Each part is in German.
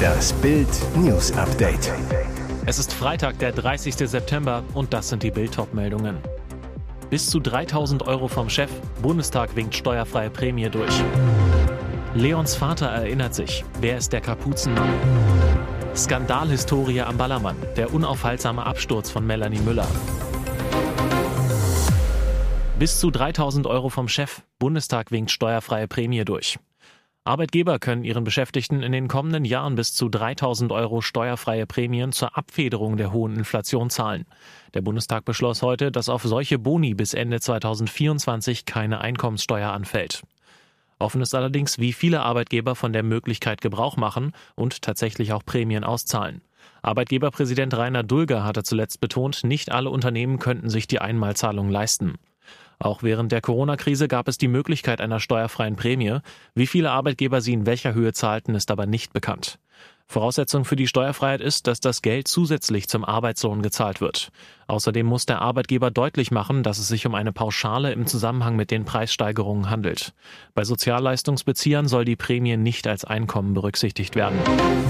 Das Bild News Update. Es ist Freitag, der 30. September und das sind die Bild meldungen Bis zu 3000 Euro vom Chef. Bundestag winkt steuerfreie Prämie durch. Leons Vater erinnert sich. Wer ist der Kapuzenmann? Skandalhistorie am Ballermann. Der unaufhaltsame Absturz von Melanie Müller. Bis zu 3000 Euro vom Chef. Bundestag winkt steuerfreie Prämie durch. Arbeitgeber können ihren Beschäftigten in den kommenden Jahren bis zu 3000 Euro steuerfreie Prämien zur Abfederung der hohen Inflation zahlen. Der Bundestag beschloss heute, dass auf solche Boni bis Ende 2024 keine Einkommenssteuer anfällt. Offen ist allerdings, wie viele Arbeitgeber von der Möglichkeit Gebrauch machen und tatsächlich auch Prämien auszahlen. Arbeitgeberpräsident Rainer Dulger hatte zuletzt betont, nicht alle Unternehmen könnten sich die Einmalzahlung leisten. Auch während der Corona-Krise gab es die Möglichkeit einer steuerfreien Prämie. Wie viele Arbeitgeber sie in welcher Höhe zahlten, ist aber nicht bekannt. Voraussetzung für die Steuerfreiheit ist, dass das Geld zusätzlich zum Arbeitslohn gezahlt wird. Außerdem muss der Arbeitgeber deutlich machen, dass es sich um eine Pauschale im Zusammenhang mit den Preissteigerungen handelt. Bei Sozialleistungsbeziehern soll die Prämie nicht als Einkommen berücksichtigt werden.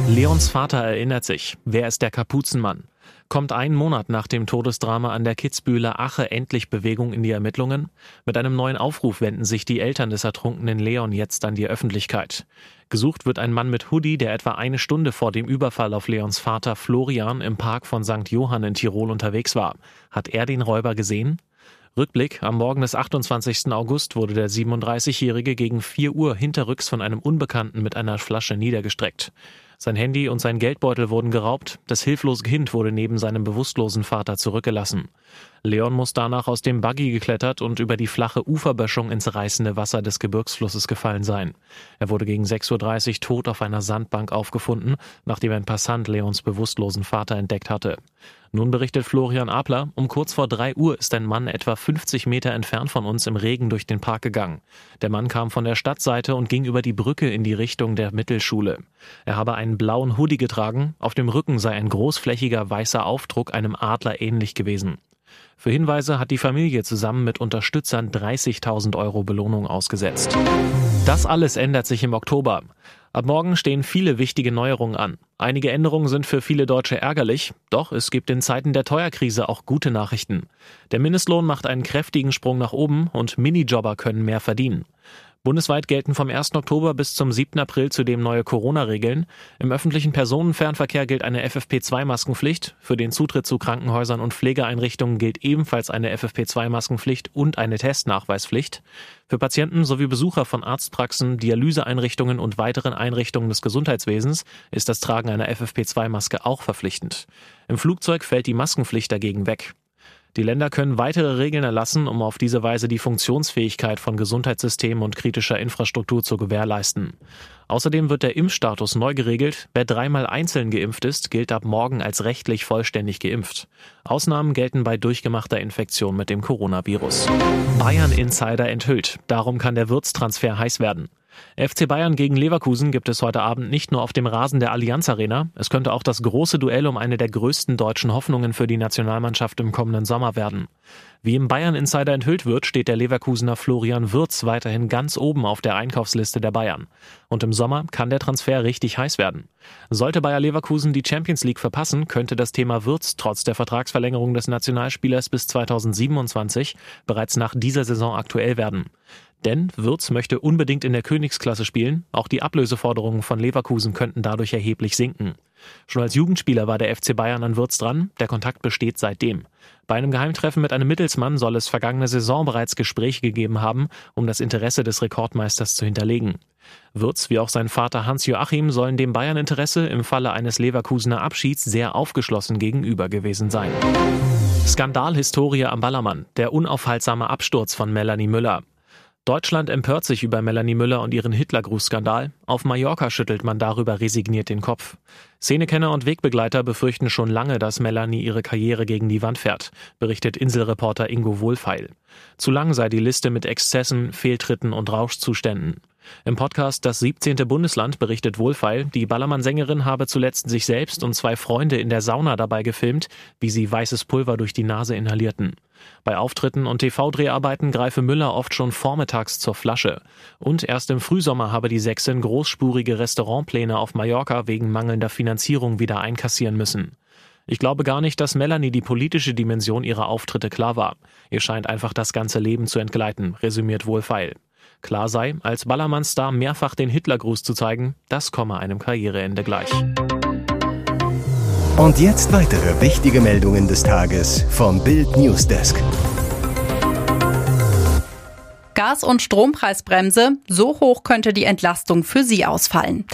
Leons Vater erinnert sich. Wer ist der Kapuzenmann? Kommt ein Monat nach dem Todesdrama an der Kitzbühler Ache endlich Bewegung in die Ermittlungen? Mit einem neuen Aufruf wenden sich die Eltern des ertrunkenen Leon jetzt an die Öffentlichkeit. Gesucht wird ein Mann mit Hoodie, der etwa eine Stunde vor dem Überfall auf Leons Vater Florian im Park von St. Johann in Tirol unterwegs war. Hat er den Räuber gesehen? Rückblick, am Morgen des 28. August wurde der 37-Jährige gegen 4 Uhr hinterrücks von einem Unbekannten mit einer Flasche niedergestreckt. Sein Handy und sein Geldbeutel wurden geraubt, das hilflose Kind wurde neben seinem bewusstlosen Vater zurückgelassen. Leon muss danach aus dem Buggy geklettert und über die flache Uferböschung ins reißende Wasser des Gebirgsflusses gefallen sein. Er wurde gegen 6.30 Uhr tot auf einer Sandbank aufgefunden, nachdem ein Passant Leons bewusstlosen Vater entdeckt hatte. Nun berichtet Florian Abler, um kurz vor drei Uhr ist ein Mann etwa 50 Meter entfernt von uns im Regen durch den Park gegangen. Der Mann kam von der Stadtseite und ging über die Brücke in die Richtung der Mittelschule. Er habe einen blauen Hoodie getragen, auf dem Rücken sei ein großflächiger weißer Aufdruck einem Adler ähnlich gewesen. Für Hinweise hat die Familie zusammen mit Unterstützern 30.000 Euro Belohnung ausgesetzt. Das alles ändert sich im Oktober. Ab morgen stehen viele wichtige Neuerungen an. Einige Änderungen sind für viele Deutsche ärgerlich, doch es gibt in Zeiten der Teuerkrise auch gute Nachrichten. Der Mindestlohn macht einen kräftigen Sprung nach oben und Minijobber können mehr verdienen. Bundesweit gelten vom 1. Oktober bis zum 7. April zudem neue Corona-Regeln. Im öffentlichen Personenfernverkehr gilt eine FFP2-Maskenpflicht. Für den Zutritt zu Krankenhäusern und Pflegeeinrichtungen gilt ebenfalls eine FFP2-Maskenpflicht und eine Testnachweispflicht. Für Patienten sowie Besucher von Arztpraxen, Dialyseeinrichtungen und weiteren Einrichtungen des Gesundheitswesens ist das Tragen einer FFP2-Maske auch verpflichtend. Im Flugzeug fällt die Maskenpflicht dagegen weg. Die Länder können weitere Regeln erlassen, um auf diese Weise die Funktionsfähigkeit von Gesundheitssystemen und kritischer Infrastruktur zu gewährleisten. Außerdem wird der Impfstatus neu geregelt. Wer dreimal einzeln geimpft ist, gilt ab morgen als rechtlich vollständig geimpft. Ausnahmen gelten bei durchgemachter Infektion mit dem Coronavirus. Bayern Insider enthüllt. Darum kann der Wirtstransfer heiß werden. FC Bayern gegen Leverkusen gibt es heute Abend nicht nur auf dem Rasen der Allianz Arena, es könnte auch das große Duell um eine der größten deutschen Hoffnungen für die Nationalmannschaft im kommenden Sommer werden. Wie im Bayern Insider enthüllt wird, steht der Leverkusener Florian Wirz weiterhin ganz oben auf der Einkaufsliste der Bayern. Und im Sommer kann der Transfer richtig heiß werden. Sollte Bayer Leverkusen die Champions League verpassen, könnte das Thema Wirz trotz der Vertragsverlängerung des Nationalspielers bis 2027 bereits nach dieser Saison aktuell werden. Denn Würz möchte unbedingt in der Königsklasse spielen. Auch die Ablöseforderungen von Leverkusen könnten dadurch erheblich sinken. Schon als Jugendspieler war der FC Bayern an Würz dran. Der Kontakt besteht seitdem. Bei einem Geheimtreffen mit einem Mittelsmann soll es vergangene Saison bereits Gespräche gegeben haben, um das Interesse des Rekordmeisters zu hinterlegen. Würz wie auch sein Vater Hans-Joachim sollen dem Bayern-Interesse im Falle eines Leverkusener Abschieds sehr aufgeschlossen gegenüber gewesen sein. Skandalhistorie am Ballermann, der unaufhaltsame Absturz von Melanie Müller. Deutschland empört sich über Melanie Müller und ihren Hitlergrußskandal. Auf Mallorca schüttelt man darüber resigniert den Kopf. Szenekenner und Wegbegleiter befürchten schon lange, dass Melanie ihre Karriere gegen die Wand fährt, berichtet Inselreporter Ingo Wohlfeil. Zu lang sei die Liste mit Exzessen, Fehltritten und Rauschzuständen. Im Podcast Das 17. Bundesland berichtet Wohlfeil, die Ballermann-Sängerin habe zuletzt sich selbst und zwei Freunde in der Sauna dabei gefilmt, wie sie weißes Pulver durch die Nase inhalierten. Bei Auftritten und TV-Dreharbeiten greife Müller oft schon vormittags zur Flasche. Und erst im Frühsommer habe die Sächsin großspurige Restaurantpläne auf Mallorca wegen mangelnder Finanzierung wieder einkassieren müssen. Ich glaube gar nicht, dass Melanie die politische Dimension ihrer Auftritte klar war. Ihr scheint einfach das ganze Leben zu entgleiten, resümiert Wohlfeil. Klar sei, als Ballermann-Star mehrfach den Hitlergruß zu zeigen, das komme einem Karriereende gleich. Und jetzt weitere wichtige Meldungen des Tages vom Bild Newsdesk. Gas- und Strompreisbremse, so hoch könnte die Entlastung für Sie ausfallen.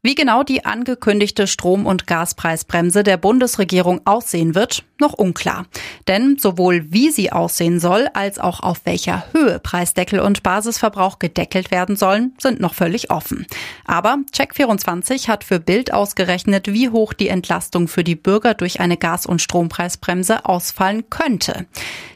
Wie genau die angekündigte Strom- und Gaspreisbremse der Bundesregierung aussehen wird, noch unklar. Denn sowohl wie sie aussehen soll, als auch auf welcher Höhe Preisdeckel und Basisverbrauch gedeckelt werden sollen, sind noch völlig offen. Aber Check24 hat für Bild ausgerechnet, wie hoch die Entlastung für die Bürger durch eine Gas- und Strompreisbremse ausfallen könnte.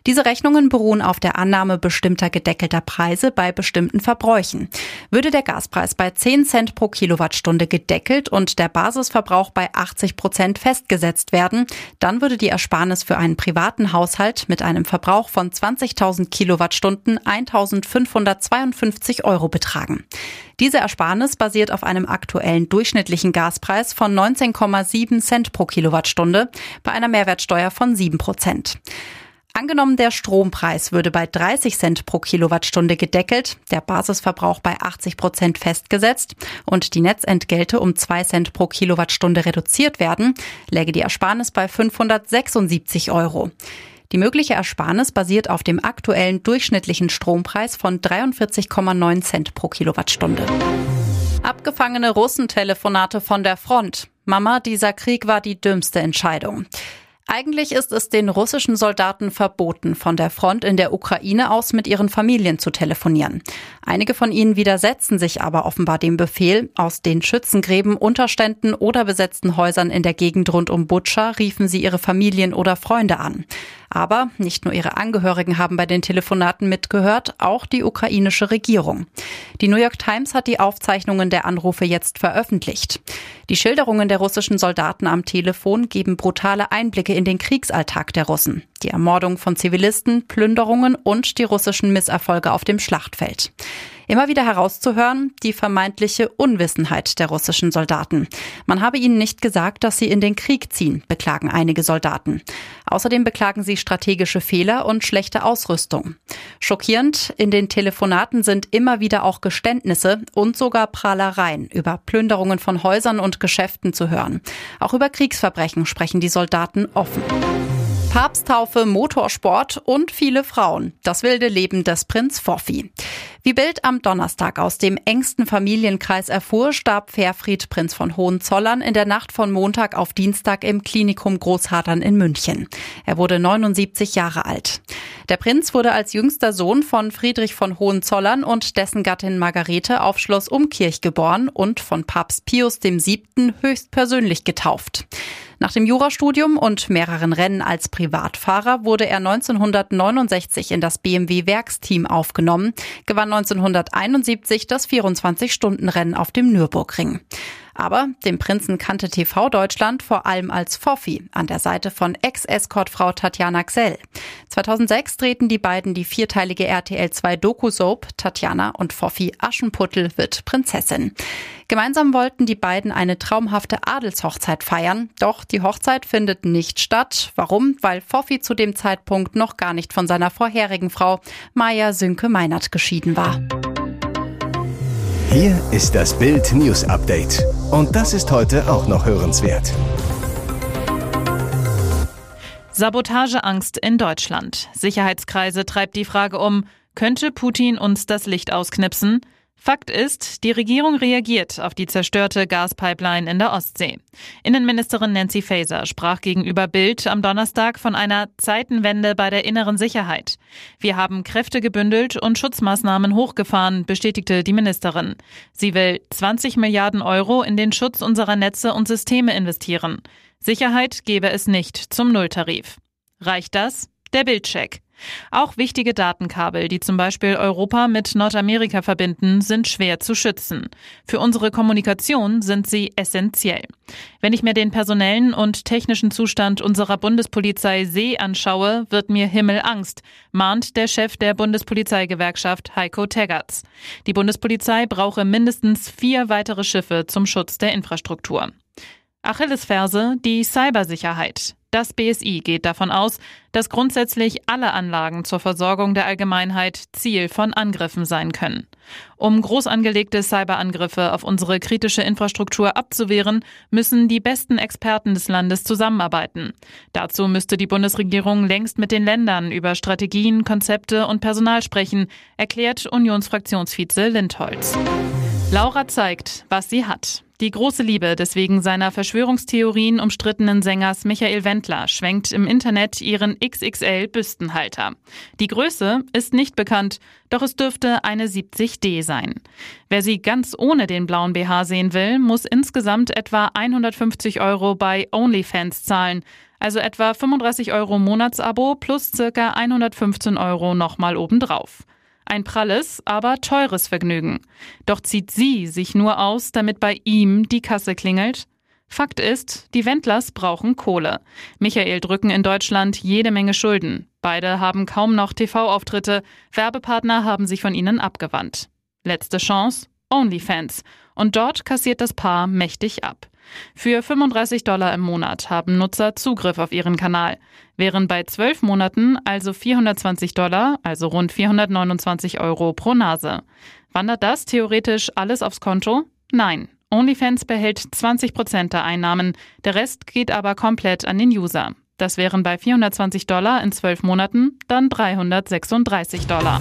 Diese Rechnungen beruhen auf der Annahme bestimmter gedeckelter Preise bei bestimmten Verbräuchen. Würde der Gaspreis bei 10 Cent pro Kilowattstunde gedeckelt und der Basisverbrauch bei 80 Prozent festgesetzt werden, dann würde die Ersparnis für einen privaten Haushalt mit einem Verbrauch von 20.000 Kilowattstunden 1.552 Euro betragen. Diese Ersparnis basiert auf einem aktuellen durchschnittlichen Gaspreis von 19,7 Cent pro Kilowattstunde bei einer Mehrwertsteuer von 7 Prozent. Angenommen, der Strompreis würde bei 30 Cent pro Kilowattstunde gedeckelt, der Basisverbrauch bei 80 Prozent festgesetzt und die Netzentgelte um 2 Cent pro Kilowattstunde reduziert werden, läge die Ersparnis bei 576 Euro. Die mögliche Ersparnis basiert auf dem aktuellen durchschnittlichen Strompreis von 43,9 Cent pro Kilowattstunde. Abgefangene Russentelefonate von der Front. Mama, dieser Krieg war die dümmste Entscheidung. Eigentlich ist es den russischen Soldaten verboten, von der Front in der Ukraine aus mit ihren Familien zu telefonieren. Einige von ihnen widersetzen sich aber offenbar dem Befehl. Aus den Schützengräben, Unterständen oder besetzten Häusern in der Gegend rund um Butscha riefen sie ihre Familien oder Freunde an. Aber nicht nur ihre Angehörigen haben bei den Telefonaten mitgehört, auch die ukrainische Regierung. Die New York Times hat die Aufzeichnungen der Anrufe jetzt veröffentlicht. Die Schilderungen der russischen Soldaten am Telefon geben brutale Einblicke in den Kriegsalltag der Russen, die Ermordung von Zivilisten, Plünderungen und die russischen Misserfolge auf dem Schlachtfeld. Immer wieder herauszuhören, die vermeintliche Unwissenheit der russischen Soldaten. Man habe ihnen nicht gesagt, dass sie in den Krieg ziehen, beklagen einige Soldaten. Außerdem beklagen sie strategische Fehler und schlechte Ausrüstung. Schockierend, in den Telefonaten sind immer wieder auch Geständnisse und sogar Prahlereien über Plünderungen von Häusern und Geschäften zu hören. Auch über Kriegsverbrechen sprechen die Soldaten offen. Papsttaufe, Motorsport und viele Frauen. Das wilde Leben des Prinz Foffi. Wie Bild am Donnerstag aus dem engsten Familienkreis erfuhr, starb Fairfried Prinz von Hohenzollern in der Nacht von Montag auf Dienstag im Klinikum Großhadern in München. Er wurde 79 Jahre alt. Der Prinz wurde als jüngster Sohn von Friedrich von Hohenzollern und dessen Gattin Margarete auf Schloss Umkirch geboren und von Papst Pius VII. höchstpersönlich getauft. Nach dem Jurastudium und mehreren Rennen als Privatfahrer wurde er 1969 in das BMW Werksteam aufgenommen, gewann 1971 das 24-Stunden-Rennen auf dem Nürburgring. Aber den Prinzen kannte TV Deutschland vor allem als Foffi an der Seite von Ex-Escortfrau Tatjana Xell. 2006 drehten die beiden die vierteilige RTL 2 Doku-Soap Tatjana und Foffi Aschenputtel wird Prinzessin. Gemeinsam wollten die beiden eine traumhafte Adelshochzeit feiern, doch die Hochzeit findet nicht statt. Warum? Weil Foffi zu dem Zeitpunkt noch gar nicht von seiner vorherigen Frau Maja Sünke Meinert geschieden war. Hier ist das Bild News Update. Und das ist heute auch noch hörenswert. Sabotageangst in Deutschland. Sicherheitskreise treibt die Frage um, könnte Putin uns das Licht ausknipsen? Fakt ist, die Regierung reagiert auf die zerstörte Gaspipeline in der Ostsee. Innenministerin Nancy Faeser sprach gegenüber Bild am Donnerstag von einer Zeitenwende bei der inneren Sicherheit. Wir haben Kräfte gebündelt und Schutzmaßnahmen hochgefahren, bestätigte die Ministerin. Sie will 20 Milliarden Euro in den Schutz unserer Netze und Systeme investieren. Sicherheit gebe es nicht zum Nulltarif. Reicht das? Der Bildcheck. Auch wichtige Datenkabel, die zum Beispiel Europa mit Nordamerika verbinden, sind schwer zu schützen. Für unsere Kommunikation sind sie essentiell. Wenn ich mir den personellen und technischen Zustand unserer Bundespolizei See anschaue, wird mir Himmelangst, mahnt der Chef der Bundespolizeigewerkschaft Heiko Teggerts. Die Bundespolizei brauche mindestens vier weitere Schiffe zum Schutz der Infrastruktur. Achillesferse die Cybersicherheit. Das BSI geht davon aus, dass grundsätzlich alle Anlagen zur Versorgung der Allgemeinheit Ziel von Angriffen sein können. Um groß angelegte Cyberangriffe auf unsere kritische Infrastruktur abzuwehren, müssen die besten Experten des Landes zusammenarbeiten. Dazu müsste die Bundesregierung längst mit den Ländern über Strategien, Konzepte und Personal sprechen, erklärt Unionsfraktionsvize Lindholz. Laura zeigt, was sie hat. Die große Liebe des wegen seiner Verschwörungstheorien umstrittenen Sängers Michael Wendler schwenkt im Internet ihren XXL-Büstenhalter. Die Größe ist nicht bekannt, doch es dürfte eine 70D sein. Wer sie ganz ohne den blauen BH sehen will, muss insgesamt etwa 150 Euro bei OnlyFans zahlen, also etwa 35 Euro Monatsabo plus circa 115 Euro nochmal obendrauf. Ein pralles, aber teures Vergnügen. Doch zieht sie sich nur aus, damit bei ihm die Kasse klingelt? Fakt ist, die Wendlers brauchen Kohle. Michael drücken in Deutschland jede Menge Schulden. Beide haben kaum noch TV-Auftritte. Werbepartner haben sich von ihnen abgewandt. Letzte Chance? OnlyFans. Und dort kassiert das Paar mächtig ab. Für 35 Dollar im Monat haben Nutzer Zugriff auf ihren Kanal, während bei 12 Monaten also 420 Dollar, also rund 429 Euro pro Nase. Wandert das theoretisch alles aufs Konto? Nein. OnlyFans behält 20 Prozent der Einnahmen, der Rest geht aber komplett an den User. Das wären bei 420 Dollar in 12 Monaten dann 336 Dollar.